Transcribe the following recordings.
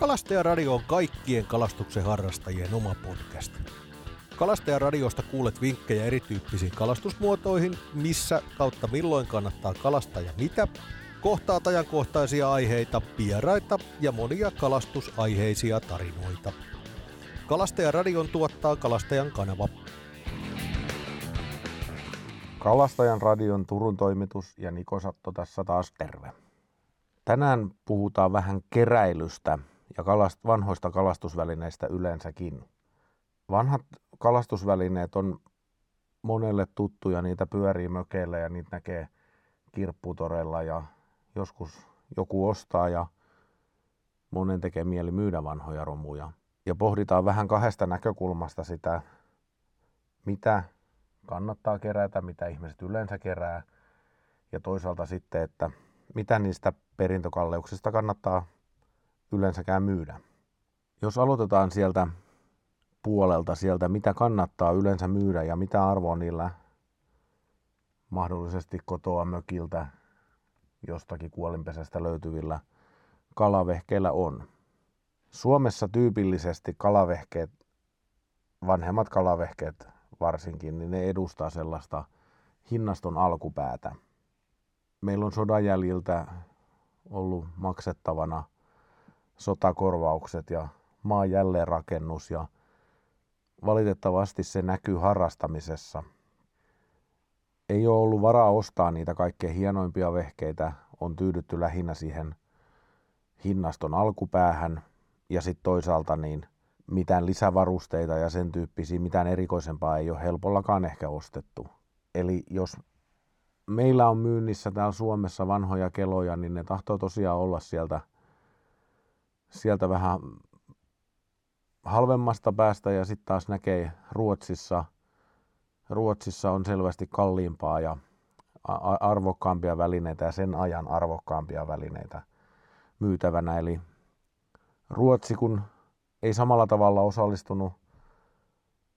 Kalastajaradio on kaikkien kalastuksen harrastajien oma podcast. Kalastajaradiosta kuulet vinkkejä erityyppisiin kalastusmuotoihin, missä kautta milloin kannattaa kalastaa ja mitä, kohtaat ajankohtaisia aiheita, vieraita ja monia kalastusaiheisia tarinoita. Kalastajaradion tuottaa Kalastajan kanava. Kalastajan radion Turun toimitus ja Niko Satto tässä taas terve. Tänään puhutaan vähän keräilystä ja kalast- vanhoista kalastusvälineistä yleensäkin. Vanhat kalastusvälineet on monelle tuttuja, niitä pyörii mökeillä ja niitä näkee kirpputorella ja joskus joku ostaa ja monen tekee mieli myydä vanhoja romuja. Ja pohditaan vähän kahdesta näkökulmasta sitä, mitä kannattaa kerätä, mitä ihmiset yleensä kerää ja toisaalta sitten, että mitä niistä perintökalleuksista kannattaa yleensäkään myydä. Jos aloitetaan sieltä puolelta, sieltä mitä kannattaa yleensä myydä ja mitä arvoa niillä mahdollisesti kotoa mökiltä jostakin kuolinpesästä löytyvillä kalavehkeillä on. Suomessa tyypillisesti kalavehkeet, vanhemmat kalavehkeet varsinkin, niin ne edustaa sellaista hinnaston alkupäätä. Meillä on sodan jäljiltä ollut maksettavana sotakorvaukset ja maan jälleenrakennus ja valitettavasti se näkyy harrastamisessa. Ei ole ollut varaa ostaa niitä kaikkein hienoimpia vehkeitä, on tyydytty lähinnä siihen hinnaston alkupäähän ja sitten toisaalta niin mitään lisävarusteita ja sen tyyppisiä, mitään erikoisempaa ei ole helpollakaan ehkä ostettu. Eli jos meillä on myynnissä täällä Suomessa vanhoja keloja, niin ne tahtoo tosiaan olla sieltä, sieltä vähän halvemmasta päästä ja sitten taas näkee Ruotsissa, Ruotsissa on selvästi kalliimpaa ja arvokkaampia välineitä ja sen ajan arvokkaampia välineitä myytävänä. Eli Ruotsi, kun ei samalla tavalla osallistunut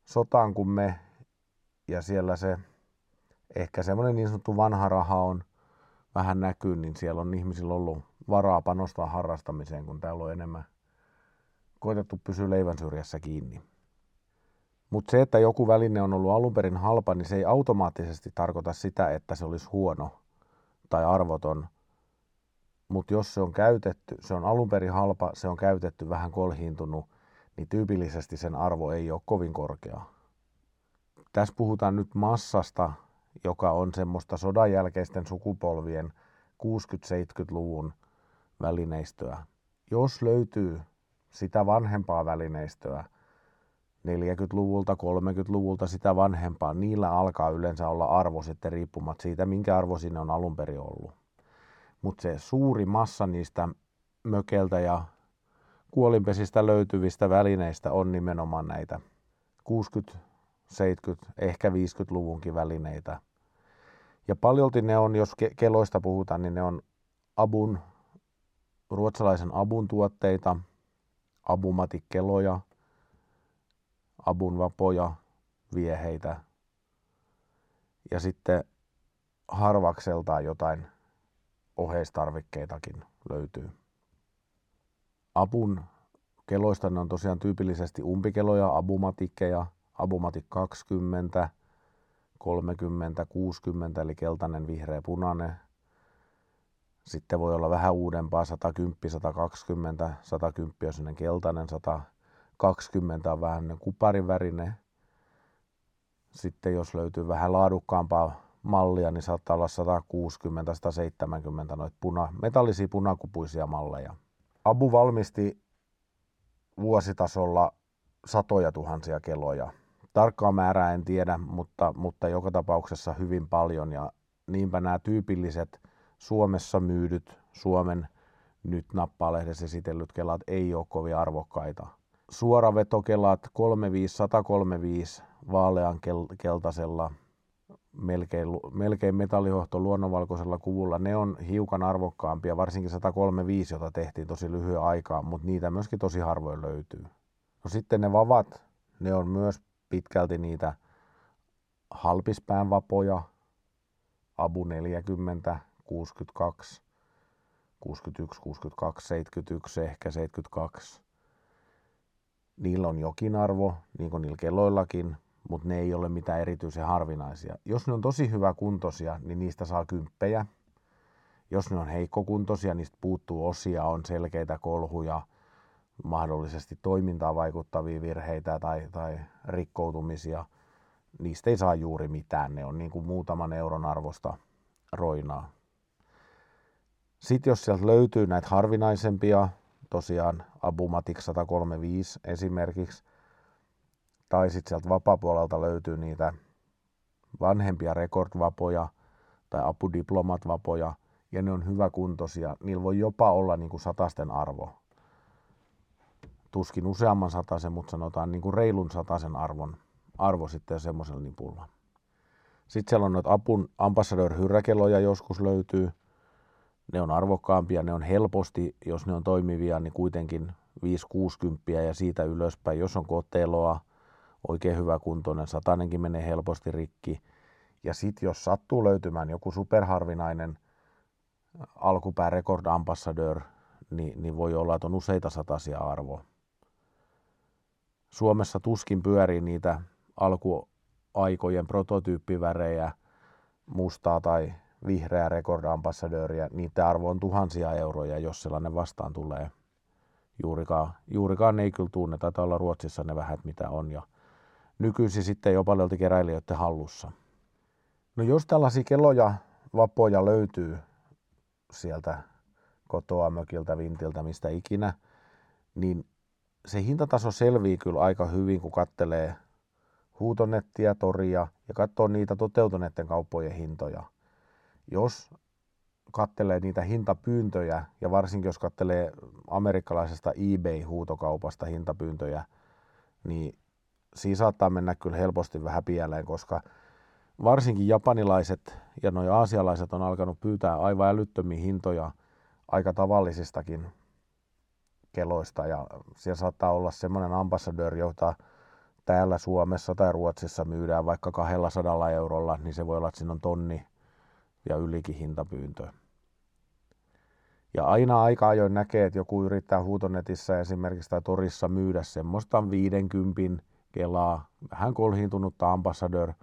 sotaan kuin me, ja siellä se ehkä semmoinen niin sanottu vanha raha on vähän näkyy, niin siellä on ihmisillä ollut varaa panostaa harrastamiseen, kun täällä on enemmän koitettu pysyä leivän syrjässä kiinni. Mutta se, että joku väline on ollut alun perin halpa, niin se ei automaattisesti tarkoita sitä, että se olisi huono tai arvoton. Mutta jos se on käytetty, se on alun perin halpa, se on käytetty vähän kolhiintunut, niin tyypillisesti sen arvo ei ole kovin korkea. Tässä puhutaan nyt massasta, joka on semmoista sodan jälkeisten sukupolvien 60-70-luvun välineistöä. Jos löytyy sitä vanhempaa välineistöä, 40-luvulta, 30-luvulta sitä vanhempaa, niillä alkaa yleensä olla arvo sitten riippumatta siitä, minkä arvo sinne on alun perin ollut. Mutta se suuri massa niistä mökeltä ja kuolinpesistä löytyvistä välineistä on nimenomaan näitä 60, 70, ehkä 50-luvunkin välineitä. Ja paljolti ne on, jos keloista puhutaan, niin ne on abun, ruotsalaisen abun tuotteita, abumatikkeloja, abun vapoja, vieheitä ja sitten harvakseltaan jotain oheistarvikkeitakin löytyy. Apun keloista ne on tosiaan tyypillisesti umpikeloja, abumatikkeja, abumatik 20, 30, 60 eli keltainen, vihreä, punainen. Sitten voi olla vähän uudempaa 110, 120, 110 on sinne keltainen, 120 on vähän kuparin värinen. Sitten jos löytyy vähän laadukkaampaa mallia, niin saattaa olla 160, 170 noita puna, metallisia punakupuisia malleja. Abu valmisti vuositasolla satoja tuhansia keloja. Tarkkaa määrää en tiedä, mutta, mutta joka tapauksessa hyvin paljon ja niinpä nämä tyypilliset Suomessa myydyt Suomen nyt nappalehdessä esitellyt kelat ei ole kovin arvokkaita. Suoravetokelat 35, 135 vaalean keltaisella melkein, melkein metallihohto luonnonvalkoisella kuvulla, ne on hiukan arvokkaampia, varsinkin 135, jota tehtiin tosi lyhyen aikaa, mutta niitä myöskin tosi harvoin löytyy. No sitten ne vavat, ne on myös pitkälti niitä halpispään vapoja, Abu 40, 62, 61, 62, 71, ehkä 72. Niillä on jokin arvo, niin kuin niillä kelloillakin, mutta ne ei ole mitään erityisen harvinaisia. Jos ne on tosi hyvä kuntoisia, niin niistä saa kymppejä. Jos ne on heikkokuntoisia, niistä puuttuu osia, on selkeitä kolhuja, mahdollisesti toimintaan vaikuttavia virheitä tai, tai rikkoutumisia, niistä ei saa juuri mitään. Ne on niin kuin muutaman euron arvosta roinaa. Sitten jos sieltä löytyy näitä harvinaisempia, tosiaan Abumatic 135 esimerkiksi, tai sitten sieltä vapapuolelta löytyy niitä vanhempia rekordvapoja tai apudiplomat-vapoja, ja ne on hyväkuntoisia. Niillä voi jopa olla niin kuin satasten arvo. Tuskin useamman sataisen, mutta sanotaan niin kuin reilun sataisen arvon arvo sitten semmoisella nipulla. Sitten siellä on noita apun ambassador-hyräkeloja joskus löytyy. Ne on arvokkaampia, ne on helposti, jos ne on toimivia, niin kuitenkin 5-60 ja siitä ylöspäin. Jos on koteloa, oikein hyvä kuntoinen, satanenkin menee helposti rikki. Ja sitten jos sattuu löytymään joku superharvinainen alkupää record ambassador, niin, niin voi olla, että on useita satasia arvoa. Suomessa tuskin pyörii niitä alkuaikojen prototyyppivärejä, mustaa tai vihreää record ambassadöriä, niiden arvo on tuhansia euroja, jos sellainen vastaan tulee. Juurikaan, juurikaan ne ei kyllä tunne, taitaa olla Ruotsissa ne vähät mitä on ja nykyisin sitten jo paljon keräilijöiden hallussa. No jos tällaisia keloja, vapoja löytyy sieltä kotoa, mökiltä, vintiltä, mistä ikinä, niin se hintataso selvii kyllä aika hyvin, kun kattelee huutonettia, toria ja katsoo niitä toteutuneiden kauppojen hintoja. Jos kattelee niitä hintapyyntöjä ja varsinkin jos kattelee amerikkalaisesta eBay-huutokaupasta hintapyyntöjä, niin siinä saattaa mennä kyllä helposti vähän pieleen, koska varsinkin japanilaiset ja nuo aasialaiset on alkanut pyytää aivan älyttömiä hintoja aika tavallisistakin keloista ja siellä saattaa olla semmoinen ambassadör, jota täällä Suomessa tai Ruotsissa myydään vaikka 200 eurolla, niin se voi olla, että siinä on tonni ja ylikin hintapyyntö. Ja aina aika ajoin näkee, että joku yrittää huutonetissä esimerkiksi tai torissa myydä semmoista 50 kelaa, vähän kolhiintunutta ambassador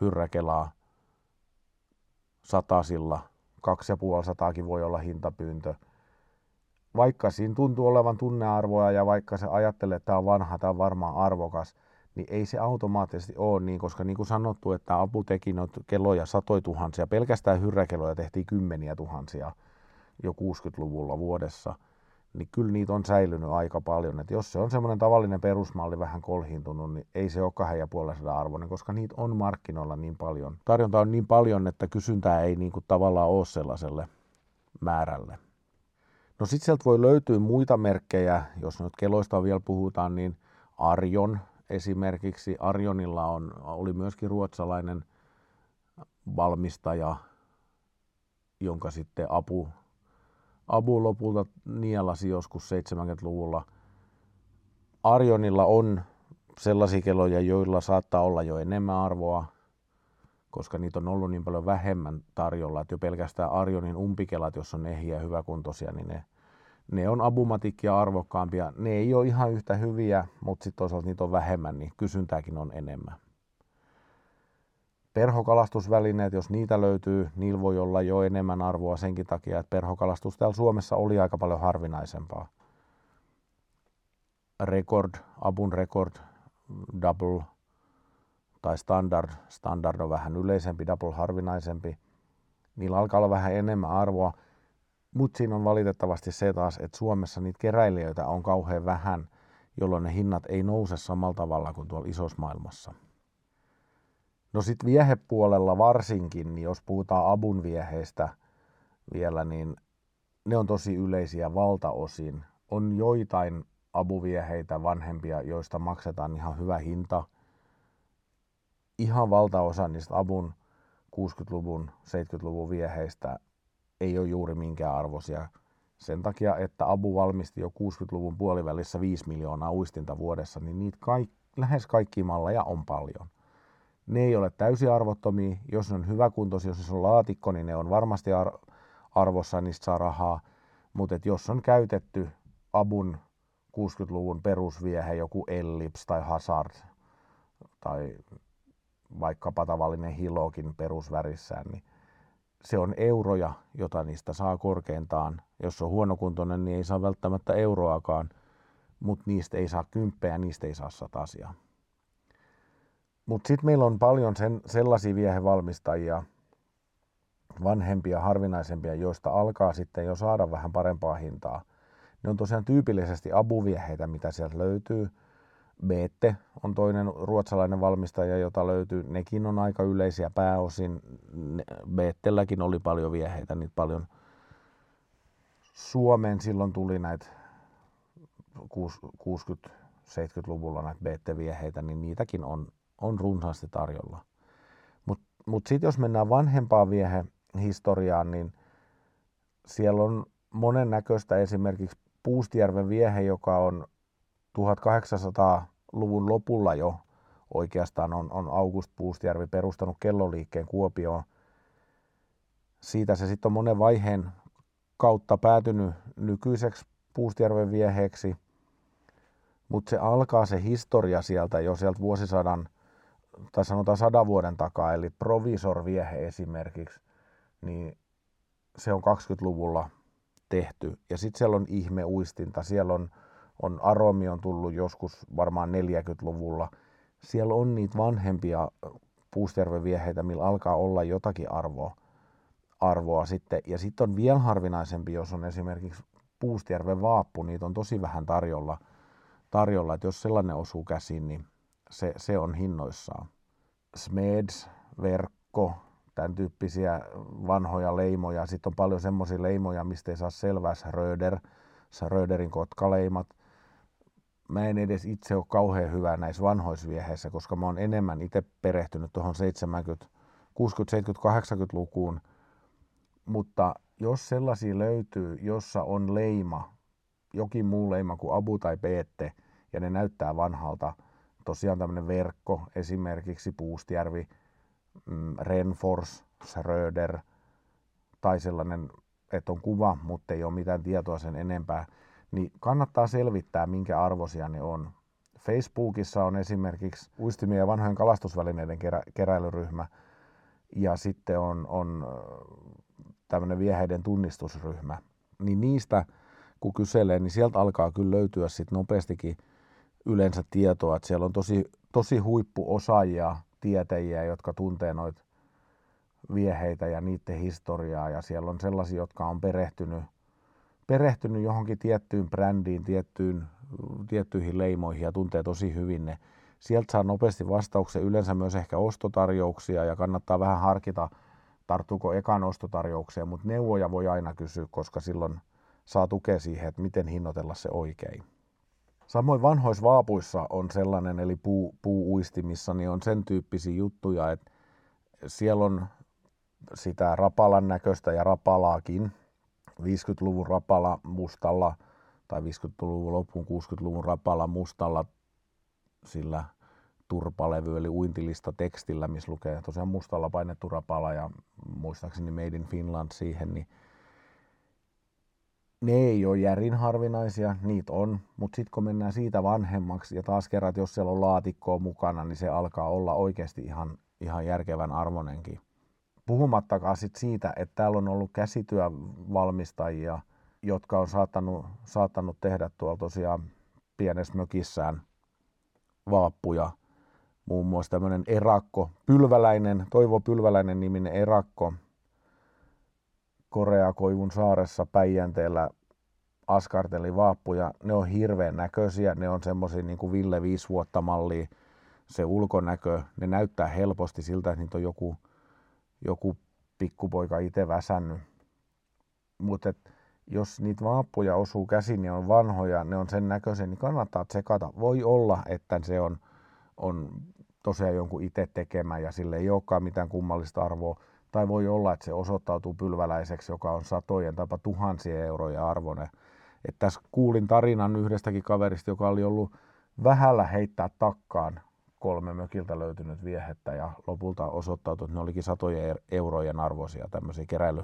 hyrräkelaa satasilla, kaksi ja puoli sataakin voi olla hintapyyntö. Vaikka siinä tuntuu olevan tunnearvoa ja vaikka se ajattelee, että tämä on vanha, tämä on varmaan arvokas, niin ei se automaattisesti ole niin, koska niin kuin sanottu, että Apu teki noita kelloja satoi tuhansia, pelkästään hyrräkelloja tehtiin kymmeniä tuhansia jo 60-luvulla vuodessa, niin kyllä niitä on säilynyt aika paljon. Et jos se on semmoinen tavallinen perusmalli vähän kolhiintunut, niin ei se ole kahden ja puolen arvoinen, koska niitä on markkinoilla niin paljon. Tarjonta on niin paljon, että kysyntää ei niin kuin tavallaan ole sellaiselle määrälle. No sitten sieltä voi löytyä muita merkkejä, jos nyt keloista vielä puhutaan, niin Arjon esimerkiksi. Arjonilla on, oli myöskin ruotsalainen valmistaja, jonka sitten Apu Abu lopulta nielasi joskus 70-luvulla. Arjonilla on sellaisia keloja, joilla saattaa olla jo enemmän arvoa, koska niitä on ollut niin paljon vähemmän tarjolla, että jo pelkästään Arjonin umpikelat, jos on ehjiä ja hyväkuntoisia, niin ne, ne on abumatikkia arvokkaampia. Ne ei ole ihan yhtä hyviä, mutta sitten toisaalta niitä on vähemmän, niin kysyntääkin on enemmän. Perhokalastusvälineet, jos niitä löytyy, niillä voi olla jo enemmän arvoa senkin takia, että perhokalastus täällä Suomessa oli aika paljon harvinaisempaa. Record, Abun Record, Double tai Standard, Standard on vähän yleisempi, Double harvinaisempi. Niillä alkaa olla vähän enemmän arvoa, mutta siinä on valitettavasti se taas, että Suomessa niitä keräilijöitä on kauhean vähän, jolloin ne hinnat ei nouse samalla tavalla kuin tuolla isossa maailmassa. No sitten viehepuolella varsinkin, niin jos puhutaan abun vieheistä vielä, niin ne on tosi yleisiä valtaosin. On joitain abuvieheitä vanhempia, joista maksetaan ihan hyvä hinta. Ihan valtaosa niistä abun 60-luvun, 70-luvun vieheistä ei ole juuri minkään arvoisia. Sen takia, että Abu valmisti jo 60-luvun puolivälissä 5 miljoonaa uistinta vuodessa, niin niitä kaik, lähes kaikki malleja on paljon. Ne ei ole täysin arvottomia. Jos ne on hyväkuntoisia, jos se on laatikko, niin ne on varmasti ar- arvossa, niistä saa rahaa. Mutta jos on käytetty Abun 60-luvun perusviehe, joku Ellips tai Hazard tai vaikkapa tavallinen Hilokin perusvärissään, niin se on euroja, jota niistä saa korkeintaan. Jos on huonokuntoinen, niin ei saa välttämättä euroakaan, mutta niistä ei saa kymppejä, niistä ei saa satasia. Mutta sitten meillä on paljon sen, sellaisia viehevalmistajia, vanhempia, harvinaisempia, joista alkaa sitten jo saada vähän parempaa hintaa. Ne on tosiaan tyypillisesti abuvieheitä, mitä sieltä löytyy. Beette on toinen ruotsalainen valmistaja, jota löytyy. Nekin on aika yleisiä pääosin. Beettelläkin oli paljon vieheitä, niitä paljon Suomeen silloin tuli näitä 60-70-luvulla näitä BT-vieheitä, niin niitäkin on, on runsaasti tarjolla. Mutta mut, mut sitten jos mennään vanhempaan viehehistoriaan, niin siellä on monen näköistä esimerkiksi Puustijärven viehe, joka on 1800-luvun lopulla jo oikeastaan on, on August Puustijärvi perustanut kelloliikkeen Kuopioon. Siitä se sitten on monen vaiheen kautta päätynyt nykyiseksi Puustijärven vieheeksi, mutta se alkaa se historia sieltä jo sieltä vuosisadan tai sanotaan sadan vuoden takaa, eli provisorviehe esimerkiksi, niin se on 20-luvulla tehty. Ja sitten siellä on ihmeuistinta, siellä on, on aromi on tullut joskus varmaan 40-luvulla. Siellä on niitä vanhempia puustjärvevieheitä, millä alkaa olla jotakin arvoa, arvoa sitten. Ja sitten on vielä harvinaisempi, jos on esimerkiksi Puustjärven vaappu, niitä on tosi vähän tarjolla, tarjolla että jos sellainen osuu käsiin, niin se, se on hinnoissaan. Smeds, verkko, tämän tyyppisiä vanhoja leimoja. Sitten on paljon semmoisia leimoja, mistä ei saa selvää Schröder, Schröderin kotkaleimat. Mä en edes itse ole kauhean hyvä näissä vanhoisvieheissä, koska mä oon enemmän itse perehtynyt tuohon 70, 60, 70, 80-lukuun. Mutta jos sellaisia löytyy, jossa on leima, jokin muu leima kuin Abu tai Peette, ja ne näyttää vanhalta, tosiaan tämmöinen verkko, esimerkiksi Puustjärvi, mm, Renfors, Schröder tai sellainen, että on kuva, mutta ei ole mitään tietoa sen enempää, niin kannattaa selvittää, minkä arvoisia ne on. Facebookissa on esimerkiksi uistimien ja vanhojen kalastusvälineiden kerä, keräilyryhmä, ja sitten on, on tämmöinen vieheiden tunnistusryhmä. Niin niistä, kun kyselee, niin sieltä alkaa kyllä löytyä sitten nopeastikin yleensä tietoa, että siellä on tosi, tosi huippuosaajia, tietäjiä, jotka tuntee noita vieheitä ja niiden historiaa. Ja siellä on sellaisia, jotka on perehtynyt, perehtynyt johonkin tiettyyn brändiin, tiettyyn, tiettyihin leimoihin ja tuntee tosi hyvin ne. Sieltä saa nopeasti vastauksia, yleensä myös ehkä ostotarjouksia ja kannattaa vähän harkita, tarttuuko ekan ostotarjoukseen, mutta neuvoja voi aina kysyä, koska silloin saa tukea siihen, että miten hinnoitella se oikein. Samoin vanhoisvaapuissa on sellainen, eli puu, puuuistimissa, niin on sen tyyppisiä juttuja, että siellä on sitä rapalan näköistä ja rapalaakin. 50-luvun rapala mustalla tai 50-luvun loppuun 60-luvun rapala mustalla sillä turpalevy eli uintilista tekstillä, missä lukee tosiaan mustalla painettu rapala ja muistaakseni Made in Finland siihen, niin ne ei ole järin harvinaisia, niitä on, mutta sitten kun mennään siitä vanhemmaksi ja taas kerran, jos siellä on laatikkoa mukana, niin se alkaa olla oikeasti ihan, ihan järkevän arvonenkin. Puhumattakaan sit siitä, että täällä on ollut käsityövalmistajia, jotka on saattanut, saattanut tehdä tuolla tosiaan pienessä mökissään vaappuja. Muun muassa tämmöinen erakko, pylväläinen, Toivo Pylväläinen niminen erakko, Koreakoivun saaressa Päijänteellä askarteli vaappuja. Ne on hirveän näköisiä, ne on semmoisia niin kuin Ville viisi vuotta mallia, se ulkonäkö, ne näyttää helposti siltä, että niitä on joku, joku pikkupoika itse väsännyt. Mutta jos niitä vaappuja osuu käsiin, ne on vanhoja, ne on sen näköisiä, niin kannattaa tsekata. Voi olla, että se on, on tosiaan jonkun itse tekemä ja sille ei olekaan mitään kummallista arvoa tai voi olla, että se osoittautuu pylväläiseksi, joka on satojen tai tuhansien euroja arvoinen. Että tässä kuulin tarinan yhdestäkin kaverista, joka oli ollut vähällä heittää takkaan kolme mökiltä löytynyt viehettä ja lopulta osoittautui, että ne olikin satojen eurojen arvoisia tämmöisiä keräily,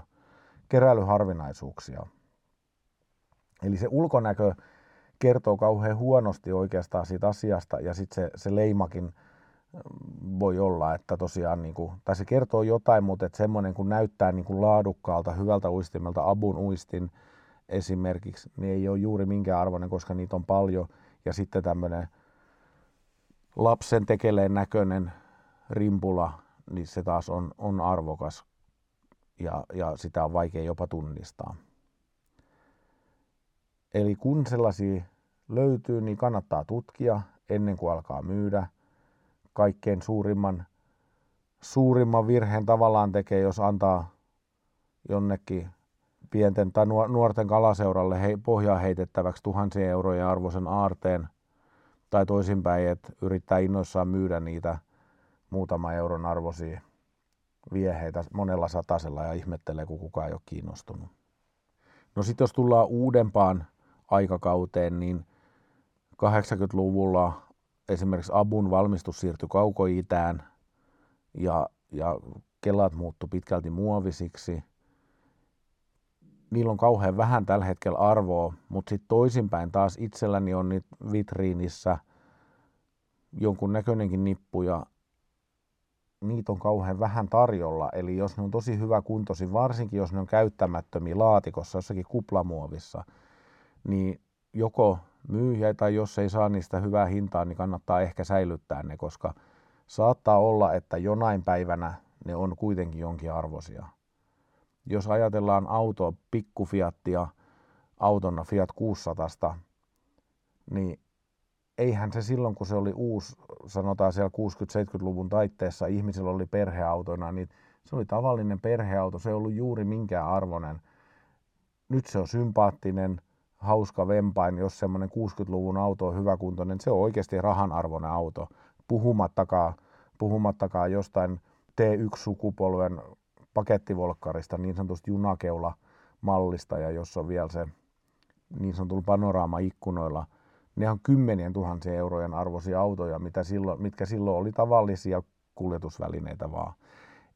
keräilyharvinaisuuksia. Eli se ulkonäkö kertoo kauhean huonosti oikeastaan siitä asiasta ja sitten se, se leimakin mm, voi olla, että tosiaan, niin kuin, tai se kertoo jotain, mutta että semmoinen kun näyttää niin kuin laadukkaalta, hyvältä uistimelta, abun uistin esimerkiksi, niin ei ole juuri minkään arvoinen, koska niitä on paljon. Ja sitten tämmöinen lapsen tekeleen näköinen rimpula, niin se taas on, on arvokas ja, ja sitä on vaikea jopa tunnistaa. Eli kun sellaisia löytyy, niin kannattaa tutkia ennen kuin alkaa myydä. Kaikkein suurimman, suurimman virheen tavallaan tekee, jos antaa jonnekin pienten tai nuorten kalaseuralle pohjaa heitettäväksi tuhansien eurojen arvoisen aarteen tai toisinpäin, että yrittää innoissaan myydä niitä muutama euron arvoisia vieheitä monella satasella ja ihmettelee, kun kukaan ei ole kiinnostunut. No sitten jos tullaan uudempaan aikakauteen, niin 80-luvulla esimerkiksi Abun valmistus siirtyi kaukoitään ja, ja kelat muuttu pitkälti muovisiksi. Niillä on kauhean vähän tällä hetkellä arvoa, mutta sitten toisinpäin taas itselläni on nyt vitriinissä jonkun näköinenkin nippu ja niitä on kauhean vähän tarjolla. Eli jos ne on tosi hyvä kuntosi, varsinkin jos ne on käyttämättömiä laatikossa, jossakin kuplamuovissa, niin joko myyjä tai jos ei saa niistä hyvää hintaa, niin kannattaa ehkä säilyttää ne, koska saattaa olla, että jonain päivänä ne on kuitenkin jonkin arvoisia. Jos ajatellaan autoa, pikkufiattia, autona Fiat 600, niin eihän se silloin, kun se oli uusi, sanotaan siellä 60-70-luvun taitteessa, ihmisillä oli perheautoina, niin se oli tavallinen perheauto, se ei ollut juuri minkään arvoinen. Nyt se on sympaattinen, hauska vempain, jos semmoinen 60-luvun auto on hyväkuntoinen, se on oikeasti rahan arvoinen auto. Puhumattakaan, puhumattakaan jostain T1-sukupolven pakettivolkkarista, niin sanotusta junakeula-mallista, ja jos on vielä se niin sanotulla panoraama-ikkunoilla – ne on kymmenien tuhansien eurojen arvoisia autoja, mitä silloin, mitkä silloin oli tavallisia kuljetusvälineitä vaan.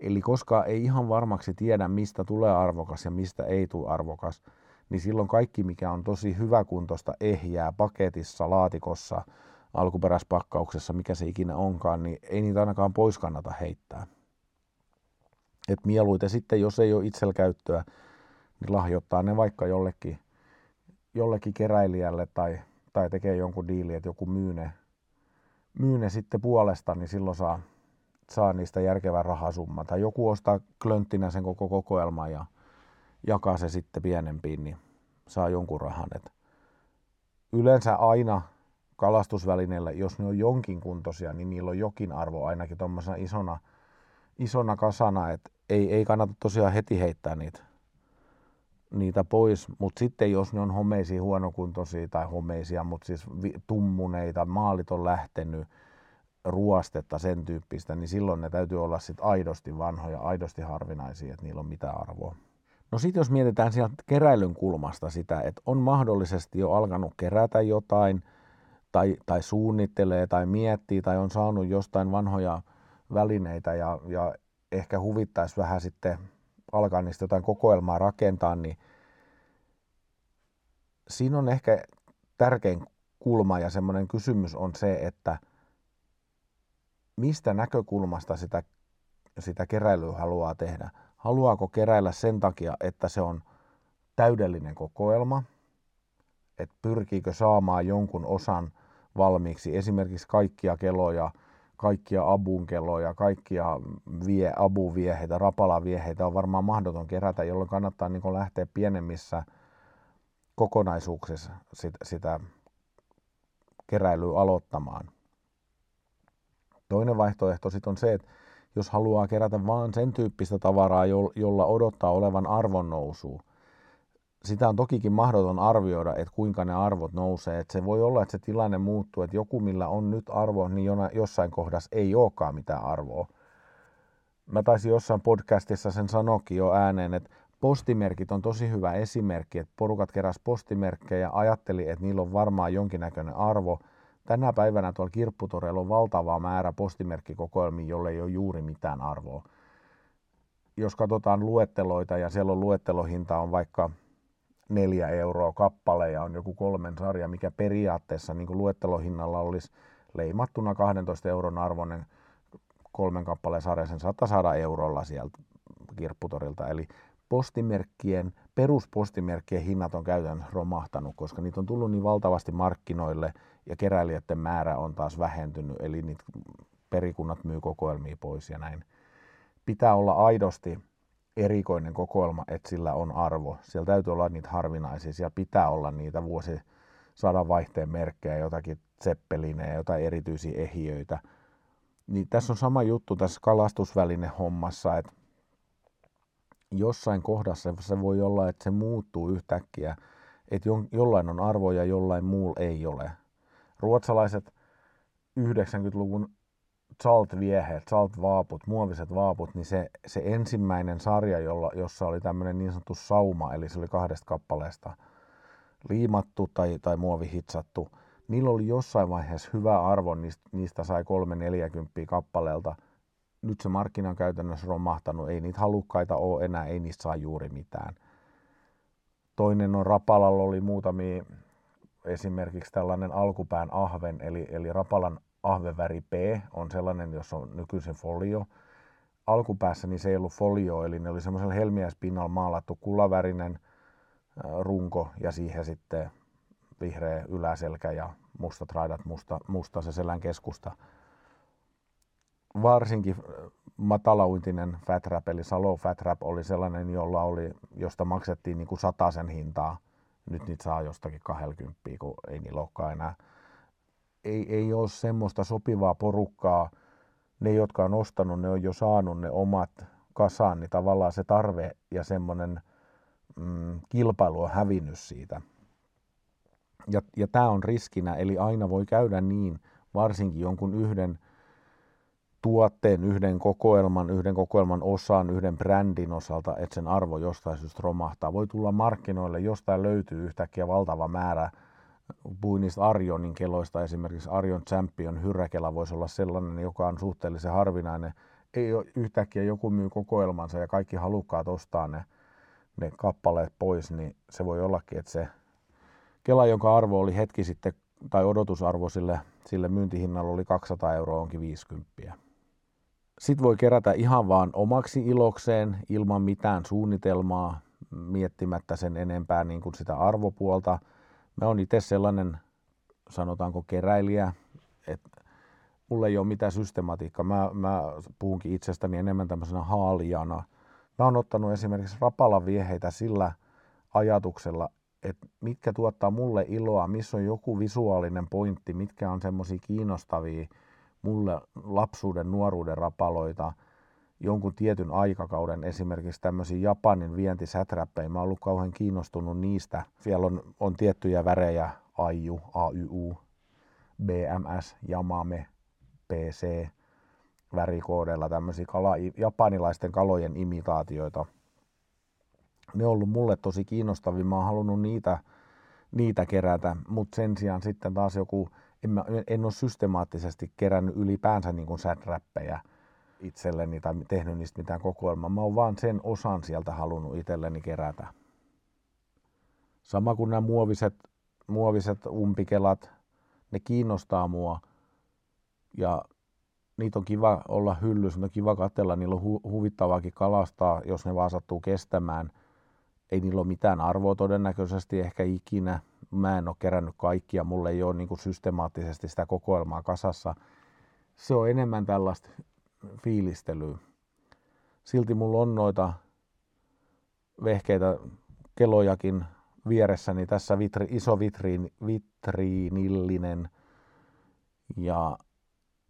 Eli koska ei ihan varmaksi tiedä, mistä tulee arvokas ja mistä ei tule arvokas, niin silloin kaikki, mikä on tosi hyväkuntoista, ehjää, paketissa, laatikossa, alkuperäispakkauksessa, mikä se ikinä onkaan, niin ei niitä ainakaan pois kannata heittää. Et mieluiten sitten, jos ei ole itsellä käyttöä, niin lahjoittaa ne vaikka jollekin, jollekin keräilijälle tai tai tekee jonkun diili, että joku myy ne, myy ne sitten puolesta, niin silloin saa, saa niistä järkevän rahasumma. Tai joku ostaa klönttinä sen koko kokoelman ja jakaa se sitten pienempiin, niin saa jonkun rahan. Et yleensä aina kalastusvälineillä, jos ne on jonkin kuntoisia, niin niillä on jokin arvo ainakin tuommoisena isona, isona kasana, että ei, ei kannata tosiaan heti heittää niitä niitä pois, mutta sitten jos ne on homeisia, huonokuntoisia tai homeisia, mutta siis tummuneita, maalit on lähtenyt, ruostetta, sen tyyppistä, niin silloin ne täytyy olla sit aidosti vanhoja, aidosti harvinaisia, että niillä on mitään arvoa. No sitten jos mietitään sieltä keräilyn kulmasta sitä, että on mahdollisesti jo alkanut kerätä jotain, tai, tai suunnittelee tai miettii tai on saanut jostain vanhoja välineitä ja, ja ehkä huvittaisi vähän sitten alkaa niistä jotain kokoelmaa rakentaa, niin siinä on ehkä tärkein kulma ja semmoinen kysymys on se, että mistä näkökulmasta sitä, sitä keräilyä haluaa tehdä. Haluaako keräillä sen takia, että se on täydellinen kokoelma, että pyrkiikö saamaan jonkun osan valmiiksi, esimerkiksi kaikkia keloja – kaikkia abunkeloja, kaikkia vie, abuvieheitä, rapalavieheitä on varmaan mahdoton kerätä, jolloin kannattaa niin lähteä pienemmissä kokonaisuuksissa sit, sitä keräilyä aloittamaan. Toinen vaihtoehto sitten on se, että jos haluaa kerätä vain sen tyyppistä tavaraa, jolla odottaa olevan arvonnousu, sitä on tokikin mahdoton arvioida, että kuinka ne arvot nousee. Että se voi olla, että se tilanne muuttuu, että joku, millä on nyt arvo, niin jossain kohdassa ei olekaan mitään arvoa. Mä taisin jossain podcastissa sen sanokin jo ääneen, että postimerkit on tosi hyvä esimerkki, että porukat keräs postimerkkejä ja ajatteli, että niillä on varmaan jonkinnäköinen arvo. Tänä päivänä tuolla kirpputoreilla on valtava määrä postimerkkikokoelmia, jolle ei ole juuri mitään arvoa. Jos katsotaan luetteloita ja siellä on luettelohinta on vaikka neljä euroa kappale ja on joku kolmen sarja, mikä periaatteessa niin kuin luettelohinnalla olisi leimattuna 12 euron arvoinen kolmen kappaleen sarja, sen saattaa saada eurolla sieltä kirpputorilta. Eli postimerkkien, peruspostimerkkien hinnat on käytännössä romahtanut, koska niitä on tullut niin valtavasti markkinoille ja keräilijöiden määrä on taas vähentynyt, eli niitä perikunnat myy kokoelmia pois ja näin. Pitää olla aidosti erikoinen kokoelma, että sillä on arvo. Siellä täytyy olla niitä harvinaisia, siellä pitää olla niitä vuosi sadan vaihteen merkkejä, jotakin tseppelinejä, jotain erityisiä ehiöitä. Niin tässä on sama juttu tässä kalastusväline hommassa, että jossain kohdassa se voi olla, että se muuttuu yhtäkkiä, että jollain on arvo ja jollain muulla ei ole. Ruotsalaiset 90-luvun Salt-vieheet, Salt-vaaput, muoviset vaaput, niin se, se ensimmäinen sarja, jolla, jossa oli tämmöinen niin sanottu sauma, eli se oli kahdesta kappaleesta liimattu tai, tai muovihitsattu, niillä oli jossain vaiheessa hyvä arvo, niistä, niistä sai 3-40 kappaleelta. Nyt se markkina on käytännössä romahtanut, ei niitä halukkaita ole enää, ei niistä saa juuri mitään. Toinen on Rapalalla oli muutamia, esimerkiksi tällainen alkupään ahven, eli, eli Rapalan ahveväri P on sellainen, jossa on nykyisin folio. Alkupäässä niin se ei ollut folio, eli ne oli semmoisella helmiäispinnalla maalattu kulavärinen runko ja siihen sitten vihreä yläselkä ja mustat raidat, musta, musta se selän keskusta. Varsinkin matalauintinen fat rap, eli Salo fat rap oli sellainen, jolla oli, josta maksettiin niin kuin sen hintaa. Nyt niitä saa jostakin 20, kun ei niillä olekaan enää ei, ei ole semmoista sopivaa porukkaa. Ne, jotka on ostanut, ne on jo saanut ne omat kasaan, niin tavallaan se tarve ja semmoinen mm, kilpailu on hävinnyt siitä. Ja, ja tämä on riskinä, eli aina voi käydä niin, varsinkin jonkun yhden tuotteen, yhden kokoelman, yhden kokoelman osan, yhden brändin osalta, että sen arvo jostain syystä romahtaa. Voi tulla markkinoille, jostain löytyy yhtäkkiä valtava määrä puhuin niistä Arionin keloista, esimerkiksi Arion Champion hyräkela voisi olla sellainen, joka on suhteellisen harvinainen. Ei ole yhtäkkiä joku myy kokoelmansa ja kaikki halukkaat ostaa ne, ne kappaleet pois, niin se voi ollakin, että se kela, jonka arvo oli hetki sitten, tai odotusarvo sille, sille myyntihinnalla oli 200 euroa, onkin 50. Sitten voi kerätä ihan vaan omaksi ilokseen, ilman mitään suunnitelmaa, miettimättä sen enempää niin kuin sitä arvopuolta – Mä oon itse sellainen, sanotaanko keräilijä, että mulla ei ole mitään systematiikkaa. Mä, mä puhunkin itsestäni enemmän tämmöisenä haalijana. Mä oon ottanut esimerkiksi Rapalan vieheitä sillä ajatuksella, että mitkä tuottaa mulle iloa, missä on joku visuaalinen pointti, mitkä on semmoisia kiinnostavia mulle lapsuuden, nuoruuden rapaloita – jonkun tietyn aikakauden, esimerkiksi tämmöisiä Japanin vientisäträppejä. Mä oon ollut kauhean kiinnostunut niistä. Siellä on, on tiettyjä värejä, AIU, AYU, BMS, Yamame, PC, värikoodeilla tämmöisiä kala, japanilaisten kalojen imitaatioita. Ne on ollut mulle tosi kiinnostavia. Mä oon halunnut niitä, niitä kerätä, mutta sen sijaan sitten taas joku, en, mä, en ole systemaattisesti kerännyt ylipäänsä niin kuin säträppejä – itselleni tai tehnyt niistä mitään kokoelmaa. Mä oon vaan sen osan sieltä halunnut itselleni kerätä. Sama kuin nämä muoviset, muoviset umpikelat, ne kiinnostaa mua ja niitä on kiva olla hyllyssä, on kiva katsella, niillä on hu- huvittavaakin kalastaa, jos ne vaan sattuu kestämään. Ei niillä ole mitään arvoa todennäköisesti ehkä ikinä. Mä en ole kerännyt kaikkia, mulle ei ole niin kuin systemaattisesti sitä kokoelmaa kasassa. Se on enemmän tällaista fiilistelyä. Silti mulla on noita vehkeitä, kelojakin vieressäni. Tässä vitri, iso vitriin, vitriinillinen ja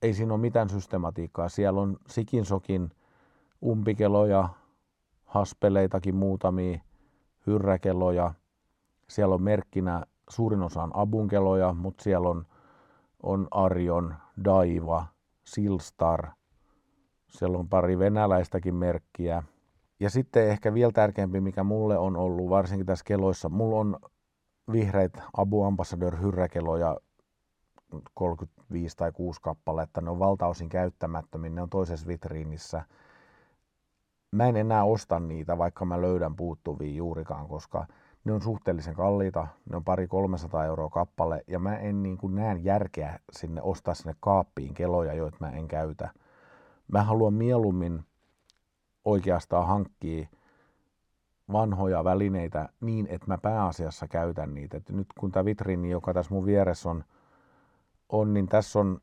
ei siinä ole mitään systematiikkaa. Siellä on sikinsokin umpikeloja, haspeleitakin muutamia, hyrräkeloja. Siellä on merkkinä suurin osa on abunkeloja, mutta siellä on, on Arjon, Daiva, Silstar – siellä on pari venäläistäkin merkkiä. Ja sitten ehkä vielä tärkeämpi, mikä mulle on ollut, varsinkin tässä keloissa, mulla on vihreät Abu Ambassador hyrräkeloja 35 tai 6 kappaletta. Ne on valtaosin käyttämättömiä, ne on toisessa vitriinissä. Mä en enää osta niitä, vaikka mä löydän puuttuvia juurikaan, koska ne on suhteellisen kalliita, ne on pari 300 euroa kappale, ja mä en niin kuin näe järkeä sinne ostaa sinne kaappiin keloja, joita mä en käytä. Mä haluan mieluummin oikeastaan hankkia vanhoja välineitä niin, että mä pääasiassa käytän niitä. Et nyt kun tämä vitriini, joka tässä mun vieressä on, on, niin tässä on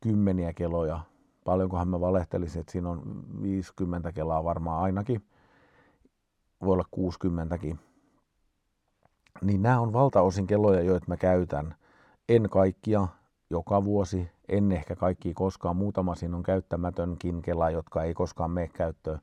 kymmeniä keloja. Paljonkohan mä valehtelisin, että siinä on 50 kelaa varmaan ainakin. Voi olla 60kin. Niin nämä on valtaosin kelloja, joita mä käytän. En kaikkia, joka vuosi, en ehkä kaikki koskaan. Muutama siinä on käyttämätönkin kela, jotka ei koskaan mene käyttöön.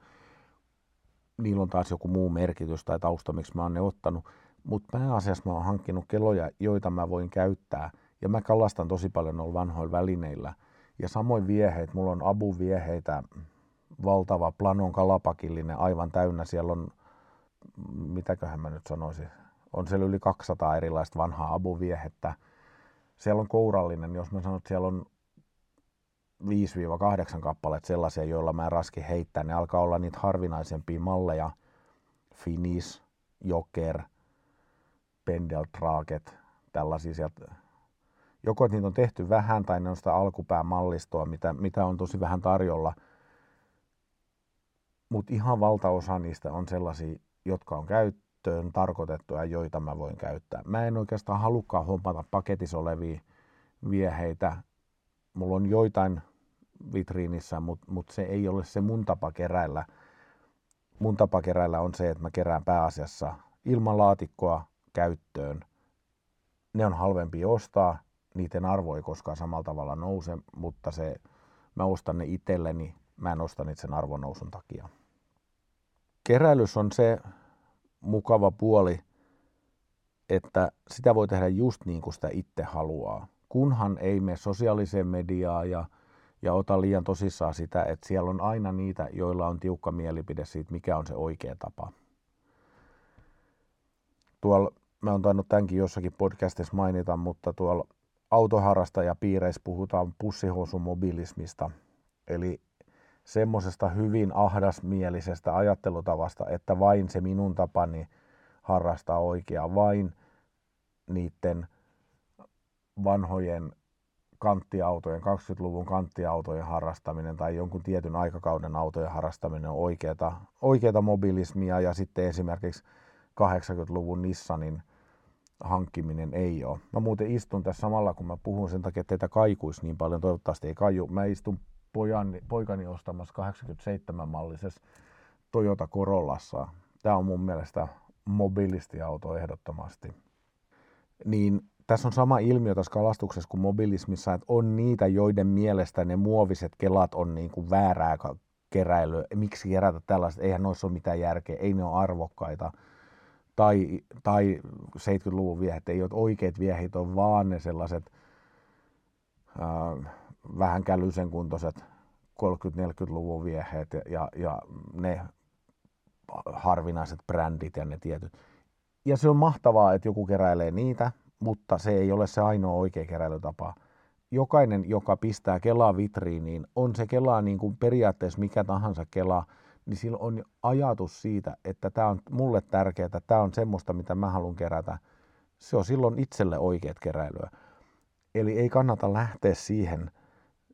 Niillä on taas joku muu merkitys tai tausta, miksi mä oon ne ottanut. Mutta pääasiassa mä oon hankkinut keloja, joita mä voin käyttää. Ja mä kalastan tosi paljon noilla vanhoilla välineillä. Ja samoin vieheet, mulla on abuvieheitä, valtava planon kalapakillinen, aivan täynnä. Siellä on, mitäköhän mä nyt sanoisin, on siellä yli 200 erilaista vanhaa abuviehettä siellä on kourallinen, jos mä sanon, että siellä on 5-8 kappaletta sellaisia, joilla mä raski heittää. Ne alkaa olla niitä harvinaisempia malleja. Finis, Joker, Pendeltraget, tällaisia sieltä. Joko niitä on tehty vähän tai ne on sitä alkupäämallistoa, mitä, mitä on tosi vähän tarjolla. Mutta ihan valtaosa niistä on sellaisia, jotka on käyt, käyttöön tarkoitettuja, joita mä voin käyttää. Mä en oikeastaan halukkaan hommata paketissa olevia vieheitä. Mulla on joitain vitriinissä, mutta mut se ei ole se mun tapa keräillä. Mun tapa keräillä on se, että mä kerään pääasiassa ilman laatikkoa käyttöön. Ne on halvempi ostaa, niiden arvo ei koskaan samalla tavalla nouse, mutta se, mä ostan ne itselleni, mä en osta niitä sen arvonousun takia. Keräilys on se mukava puoli, että sitä voi tehdä just niin kuin sitä itse haluaa. Kunhan ei mene sosiaaliseen mediaan ja, ja ota liian tosissaan sitä, että siellä on aina niitä, joilla on tiukka mielipide siitä, mikä on se oikea tapa. Tuolla, mä oon tainnut tämänkin jossakin podcastissa mainita, mutta tuolla autoharrastajapiireissä puhutaan pussihousumobilismista. Eli semmoisesta hyvin ahdasmielisestä ajattelutavasta, että vain se minun tapani harrastaa oikeaa, vain niiden vanhojen kanttiautojen, 20-luvun kanttiautojen harrastaminen tai jonkun tietyn aikakauden autojen harrastaminen on oikeata, oikeata mobilismia ja sitten esimerkiksi 80-luvun Nissanin hankkiminen ei ole. Mä muuten istun tässä samalla, kun mä puhun sen takia, että teitä kaikuisi niin paljon, toivottavasti ei kaju. Mä istun pojani, poikani ostamassa 87-mallisessa Toyota Corollassa. Tämä on mun mielestä mobilistiauto ehdottomasti. Niin tässä on sama ilmiö tässä kalastuksessa kuin mobilismissa, että on niitä, joiden mielestä ne muoviset kelat on niin kuin väärää keräilyä. Miksi kerätä tällaiset? Eihän noissa ole mitään järkeä, ei ne ole arvokkaita. Tai, tai 70-luvun viehet, ei ole oikeat viehit, on vaan ne sellaiset äh, vähän kälyisen kuntoiset 30-40-luvun vieheet ja, ja, ja ne harvinaiset brändit ja ne tietyt. Ja se on mahtavaa, että joku keräilee niitä, mutta se ei ole se ainoa oikea keräilytapa. Jokainen, joka pistää Kelaa vitriiniin, on se Kelaa niin kuin periaatteessa mikä tahansa Kela, niin sillä on ajatus siitä, että tämä on mulle tärkeää, tämä on semmoista, mitä mä haluan kerätä. Se on silloin itselle oikeat keräilyä. Eli ei kannata lähteä siihen,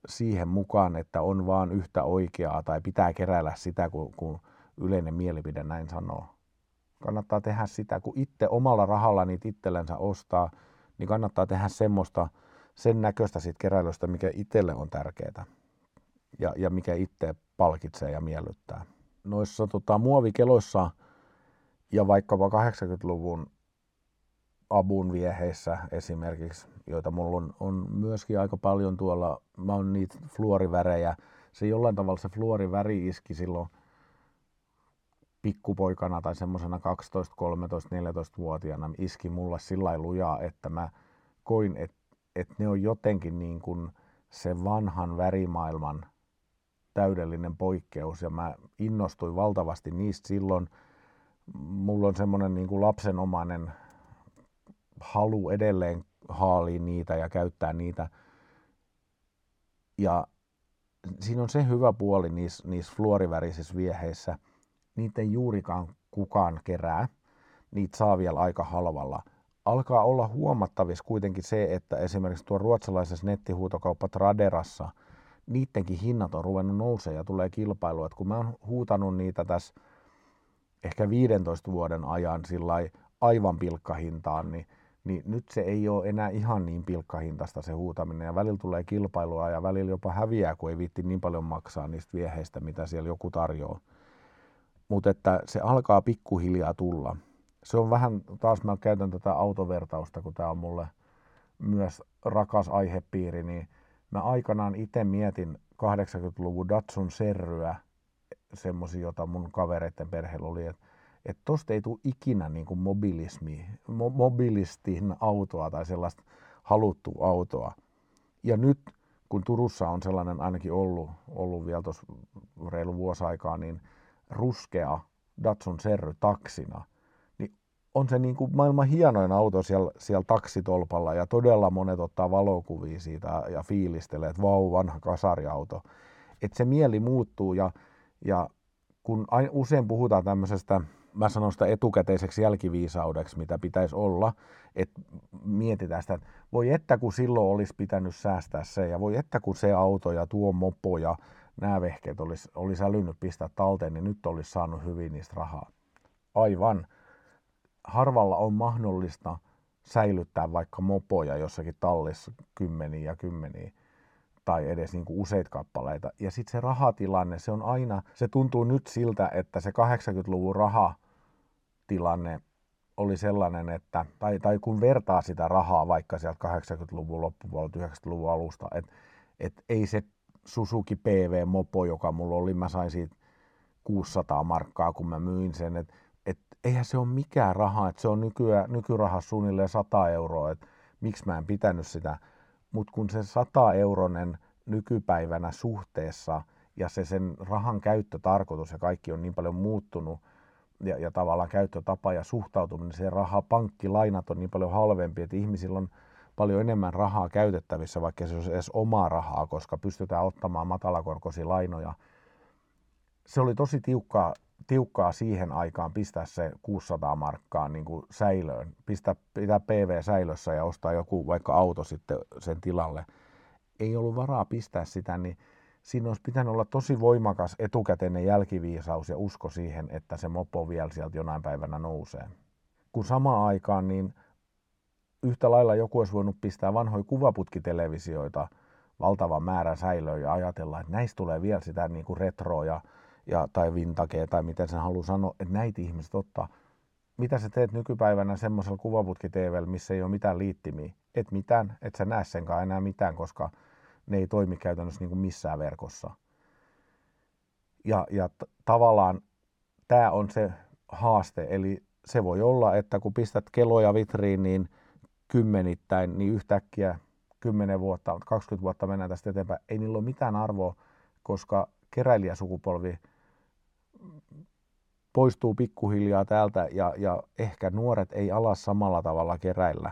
siihen mukaan, että on vaan yhtä oikeaa tai pitää keräillä sitä, kun, kun yleinen mielipide näin sanoo. Kannattaa tehdä sitä, kun itse omalla rahalla niitä itsellensä ostaa, niin kannattaa tehdä semmoista, sen näköistä siitä keräilystä, mikä itselle on tärkeää ja, ja mikä itse palkitsee ja miellyttää. Noissa tota, muovikeloissa ja vaikkapa 80-luvun abun vieheissä esimerkiksi, joita mulla on, on myöskin aika paljon tuolla, mä oon niitä fluorivärejä. Se jollain tavalla se fluoriväri iski silloin pikkupoikana tai semmoisena 12, 13, 14-vuotiaana iski mulla sillä lujaa, että mä koin, että, että ne on jotenkin niin kuin se vanhan värimaailman täydellinen poikkeus ja mä innostuin valtavasti niistä silloin. Mulla on semmoinen niin kuin lapsenomainen halu edelleen haalia niitä ja käyttää niitä. Ja siinä on se hyvä puoli niissä, niissä fluorivärisissä vieheissä, niitä ei juurikaan kukaan kerää. Niitä saa vielä aika halvalla. Alkaa olla huomattavissa kuitenkin se, että esimerkiksi tuo ruotsalaisessa nettihuutokauppa Traderassa, niidenkin hinnat on ruvennut nousemaan ja tulee kilpailua. Et kun mä oon huutanut niitä tässä ehkä 15 vuoden ajan sillä aivan pilkkahintaan, niin, niin nyt se ei ole enää ihan niin pilkkahintasta se huutaminen ja välillä tulee kilpailua ja välillä jopa häviää, kun ei viitti niin paljon maksaa niistä vieheistä, mitä siellä joku tarjoaa. Mutta että se alkaa pikkuhiljaa tulla. Se on vähän, taas mä käytän tätä autovertausta, kun tämä on mulle myös rakas aihepiiri, niin mä aikanaan itse mietin 80-luvun Datsun Serryä, semmoisia, jota mun kavereiden perheellä oli, että että tosta ei tule ikinä niin kuin mobilismi, mo, mobilistin autoa tai sellaista haluttua autoa. Ja nyt kun Turussa on sellainen ainakin ollut, ollut vielä tuossa reilu vuosi aikaa, niin ruskea Datsun Serry taksina, niin on se niin kuin maailman hienoin auto siellä, siellä taksitolpalla ja todella monet ottaa valokuvia siitä ja fiilistelee, että vau, vanha kasariauto. Että se mieli muuttuu ja, ja kun usein puhutaan tämmöisestä mä sanon sitä etukäteiseksi jälkiviisaudeksi, mitä pitäisi olla, että mietitään sitä, että voi että kun silloin olisi pitänyt säästää se, ja voi että kun se auto ja tuo mopo ja nämä vehkeet olisi, olisi älynyt pistää talteen, niin nyt olisi saanut hyvin niistä rahaa. Aivan. Harvalla on mahdollista säilyttää vaikka mopoja jossakin tallissa kymmeniä ja kymmeniä tai edes niin useita kappaleita. Ja sitten se rahatilanne, se on aina, se tuntuu nyt siltä, että se 80-luvun rahatilanne oli sellainen, että, tai, tai kun vertaa sitä rahaa vaikka sieltä 80-luvun loppupuolelta 90-luvun alusta, että et ei se Suzuki PV-mopo, joka mulla oli, mä sain siitä 600 markkaa, kun mä myin sen, että et eihän se ole mikään raha, että se on nykyä, nykyraha suunnilleen 100 euroa, että miksi mä en pitänyt sitä. Mutta kun se 100 euronen nykypäivänä suhteessa ja se sen rahan käyttötarkoitus ja kaikki on niin paljon muuttunut ja, ja tavallaan käyttötapa ja suhtautuminen se raha, pankkilainat on niin paljon halvempi, että ihmisillä on paljon enemmän rahaa käytettävissä, vaikka se olisi edes omaa rahaa, koska pystytään ottamaan matalakorkoisia lainoja. Se oli tosi tiukkaa tiukkaa siihen aikaan pistää se 600 markkaa niin kuin säilöön, pistää, pitää PV säilössä ja ostaa joku vaikka auto sitten sen tilalle. Ei ollut varaa pistää sitä, niin siinä olisi pitänyt olla tosi voimakas etukäteinen jälkiviisaus ja usko siihen, että se mopo vielä sieltä jonain päivänä nousee. Kun samaan aikaan niin yhtä lailla joku olisi voinut pistää vanhoja kuvaputkitelevisioita valtavan määrän säilöön ja ajatella, että näistä tulee vielä sitä niin kuin retroa ja ja, tai vintage tai miten sen haluaa sanoa, että näitä ihmiset ottaa. Mitä sä teet nykypäivänä semmoisella kuvaputki missä ei ole mitään liittimiä? Et mitään, et sä näe senkaan enää mitään, koska ne ei toimi käytännössä niin kuin missään verkossa. Ja, ja t- tavallaan tämä on se haaste, eli se voi olla, että kun pistät keloja vitriiniin kymmenittäin, niin yhtäkkiä 10 vuotta, 20 vuotta mennään tästä eteenpäin, ei niillä ole mitään arvoa, koska keräilijäsukupolvi poistuu pikkuhiljaa täältä ja, ja ehkä nuoret ei ala samalla tavalla keräillä.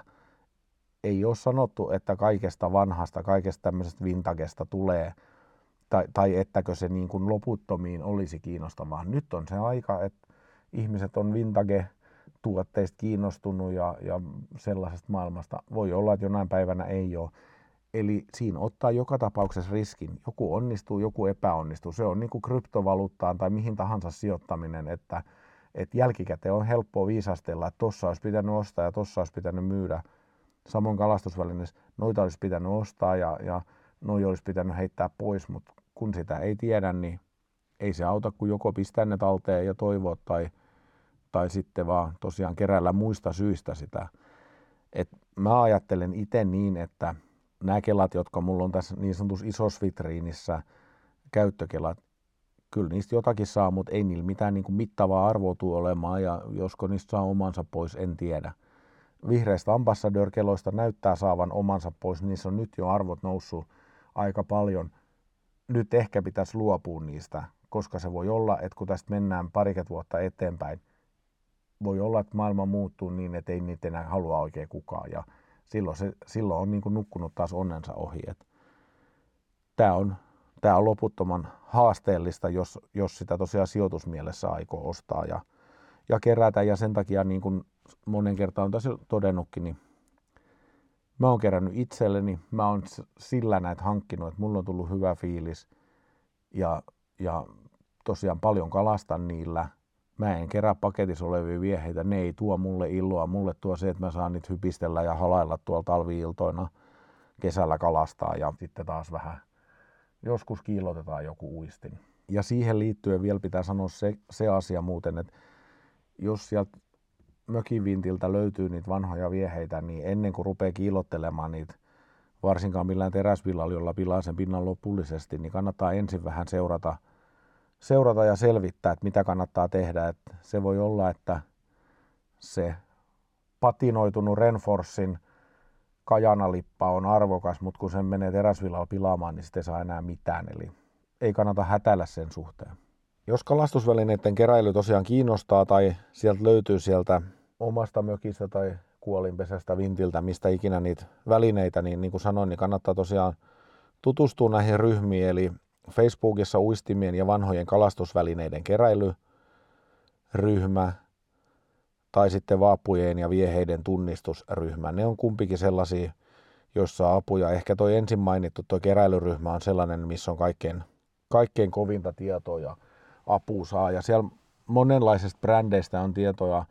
Ei ole sanottu, että kaikesta vanhasta, kaikesta tämmöisestä vintagesta tulee, tai, tai ettäkö se niin kuin loputtomiin olisi kiinnostavaa. Nyt on se aika, että ihmiset on vintage tuotteista kiinnostunut ja, ja sellaisesta maailmasta. Voi olla, että jonain päivänä ei ole. Eli siinä ottaa joka tapauksessa riskin. Joku onnistuu, joku epäonnistuu. Se on niin kuin kryptovaluuttaan tai mihin tahansa sijoittaminen, että, että jälkikäteen on helppoa viisastella, että tuossa olisi pitänyt ostaa ja tuossa olisi pitänyt myydä. Samoin kalastusvälineessä noita olisi pitänyt ostaa ja, ja noi olisi pitänyt heittää pois, mutta kun sitä ei tiedä, niin ei se auta, kun joko pistää ne talteen ja toivoa tai, tai sitten vaan tosiaan keräillä muista syistä sitä. Et mä ajattelen itse niin, että nämä kelat, jotka mulla on tässä niin sanotussa isossa vitriinissä, käyttökelat, kyllä niistä jotakin saa, mutta ei niillä mitään niin kuin mittavaa arvoa tule olemaan, ja josko niistä saa omansa pois, en tiedä. Vihreistä ambassadörkeloista näyttää saavan omansa pois, niissä on nyt jo arvot noussut aika paljon. Nyt ehkä pitäisi luopua niistä, koska se voi olla, että kun tästä mennään pariket vuotta eteenpäin, voi olla, että maailma muuttuu niin, että ei niitä enää halua oikein kukaan. Ja silloin, se, silloin on niin kuin nukkunut taas onnensa ohi. Tämä on, tämä on loputtoman haasteellista, jos, jos sitä tosiaan sijoitusmielessä aikoo ostaa. Ja, ja kerätä ja sen takia niin kuin monen kertaan on tässä todennutkin, niin mä oon kerännyt itselleni, mä oon sillä näitä hankkinut, että mulla on tullut hyvä fiilis ja, ja tosiaan paljon kalastan niillä. Mä en kerää paketissa olevia vieheitä, ne ei tuo mulle illoa, mulle tuo se, että mä saan niitä hypistellä ja halailla tuolla talviiltoina kesällä kalastaa ja sitten taas vähän joskus kiilotetaan joku uistin. Ja siihen liittyen vielä pitää sanoa se, se asia muuten, että jos sieltä mökivintiltä löytyy niitä vanhoja vieheitä, niin ennen kuin rupeaa kiilottelemaan niitä, varsinkaan millään teräsvillalla, jolla pilaa sen pinnan lopullisesti, niin kannattaa ensin vähän seurata, seurata ja selvittää, että mitä kannattaa tehdä. Että se voi olla, että se patinoitunut Renforsin kajanalippa on arvokas, mutta kun sen menee teräsvillalla pilaamaan, niin sitten ei saa enää mitään. Eli ei kannata hätäillä sen suhteen. Jos kalastusvälineiden keräily tosiaan kiinnostaa tai sieltä löytyy sieltä omasta mökistä tai kuolinpesästä, vintiltä, mistä ikinä niitä välineitä, niin niin kuin sanoin, niin kannattaa tosiaan tutustua näihin ryhmiin, eli Facebookissa uistimien ja vanhojen kalastusvälineiden keräilyryhmä tai sitten vaapujen ja vieheiden tunnistusryhmä. Ne on kumpikin sellaisia, joissa apuja. Ehkä toi ensin mainittu, tuo keräilyryhmä on sellainen, missä on kaikkein, kaikkein kovinta tietoa ja apua saa. Ja siellä monenlaisista brändeistä on tietoja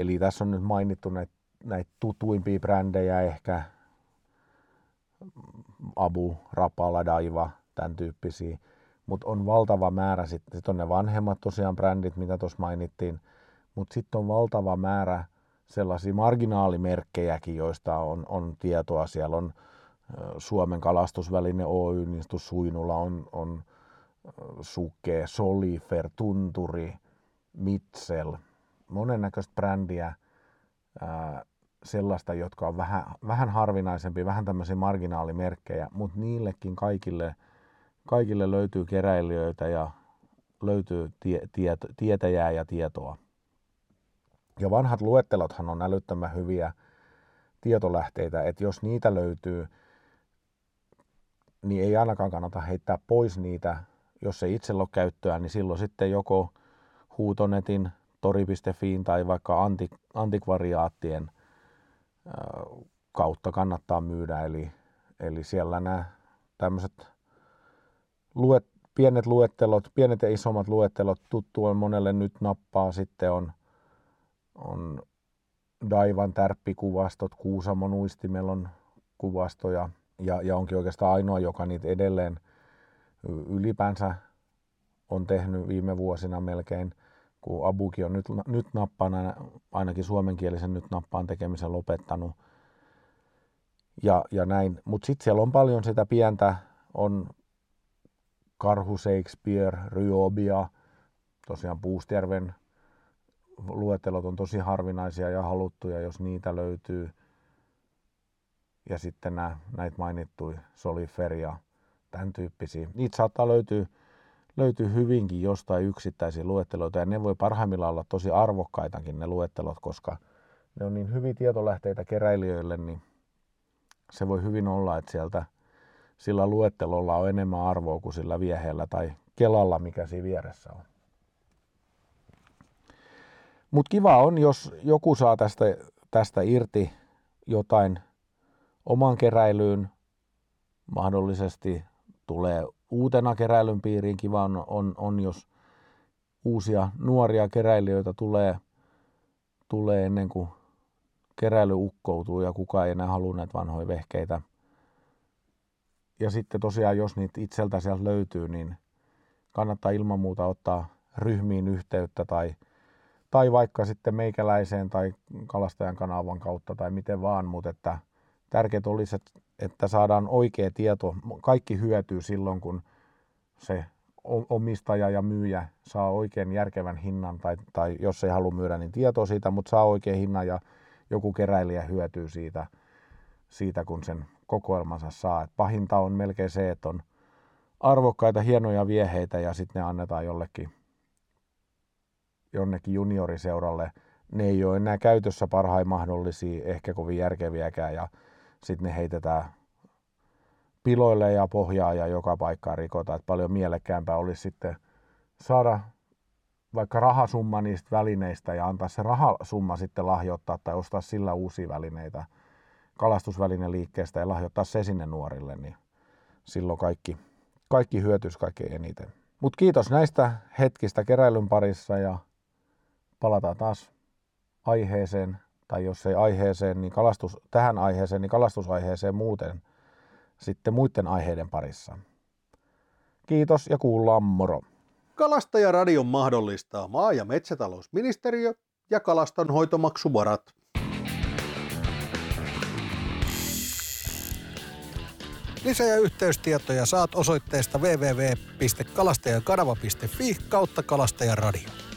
Eli tässä on nyt mainittu näitä, näitä tutuimpia brändejä ehkä, Abu, Rapala, Daiva, tämän tyyppisiä. Mutta on valtava määrä, sitten sit on ne vanhemmat tosiaan brändit, mitä tuossa mainittiin, mutta sitten on valtava määrä sellaisia marginaalimerkkejäkin, joista on, on tietoa. Siellä on Suomen kalastusväline Oy, niin Suinula on, on Suke, Solifer, Tunturi, Mitchell – monennäköistä brändiä, ää, sellaista, jotka on vähän, vähän harvinaisempi, vähän tämmöisiä marginaalimerkkejä, mutta niillekin kaikille, kaikille löytyy keräilijöitä ja löytyy tie, tieto, tietäjää ja tietoa. Ja vanhat luettelothan on älyttömän hyviä tietolähteitä, että jos niitä löytyy, niin ei ainakaan kannata heittää pois niitä, jos ei itsellä ole käyttöä, niin silloin sitten joko huutonetin tori.fiin tai vaikka antik, antikvariaattien kautta kannattaa myydä. Eli, eli siellä nämä tämmöiset luet, pienet luettelot, pienet ja isommat luettelot tuttu on monelle nyt nappaa. Sitten on, on Daivan tärppikuvastot, Kuusamon uistimella on kuvastoja ja, ja onkin oikeastaan ainoa, joka niitä edelleen ylipäänsä on tehnyt viime vuosina melkein kun Abuki on nyt, nyt nappaan, ainakin suomenkielisen nyt nappaan tekemisen lopettanut. Ja, ja näin. Mutta sitten siellä on paljon sitä pientä, on Karhu Shakespeare, Ryobia, tosiaan Puustjärven luettelot on tosi harvinaisia ja haluttuja, jos niitä löytyy. Ja sitten nämä, näitä mainittuja Solifer ja tämän tyyppisiä. Niitä saattaa löytyä löytyy hyvinkin jostain yksittäisiä luetteloita ja ne voi parhaimmillaan olla tosi arvokkaitakin ne luettelot, koska ne on niin hyviä tietolähteitä keräilijöille, niin se voi hyvin olla, että sieltä sillä luettelolla on enemmän arvoa kuin sillä vieheellä tai kelalla, mikä siinä vieressä on. Mutta kiva on, jos joku saa tästä, tästä irti jotain oman keräilyyn, mahdollisesti tulee uutena keräilyn piiriin. Kiva on, on, on jos uusia nuoria keräilijöitä tulee, tulee ennen kuin keräily ukkoutuu ja kukaan ei enää halua näitä vanhoja vehkeitä. Ja sitten tosiaan, jos niitä itseltä sieltä löytyy, niin kannattaa ilman muuta ottaa ryhmiin yhteyttä tai, tai vaikka sitten meikäläiseen tai kalastajan kanavan kautta tai miten vaan, mutta että tärkeää olisi, että että saadaan oikea tieto. Kaikki hyötyy silloin, kun se omistaja ja myyjä saa oikein järkevän hinnan, tai, tai jos ei halua myydä, niin tietoa siitä, mutta saa oikein hinnan ja joku keräilijä hyötyy siitä, siitä kun sen kokoelmansa saa. Et pahinta on melkein se, että on arvokkaita, hienoja vieheitä ja sitten ne annetaan jollekin jonnekin junioriseuralle. Ne ei ole enää käytössä parhain mahdollisia, ehkä kovin järkeviäkään ja sitten ne heitetään piloille ja pohjaa ja joka paikkaan rikotaan. Että paljon mielekkäämpää olisi sitten saada vaikka rahasumma niistä välineistä ja antaa se rahasumma sitten lahjoittaa tai ostaa sillä uusia välineitä kalastusvälineliikkeestä ja lahjoittaa se sinne nuorille, niin silloin kaikki, kaikki hyötyisi kaikkein eniten. Mutta kiitos näistä hetkistä keräilyn parissa ja palataan taas aiheeseen, tai jos ei aiheeseen, niin kalastus, tähän aiheeseen, niin kalastusaiheeseen muuten sitten muiden aiheiden parissa. Kiitos ja kuullaan moro. Kalastajaradion mahdollistaa maa- ja metsätalousministeriö ja kalastonhoitomaksuvarat. Lisä- ja yhteystietoja saat osoitteesta www.kalastajakanava.fi kautta kalastajaradio.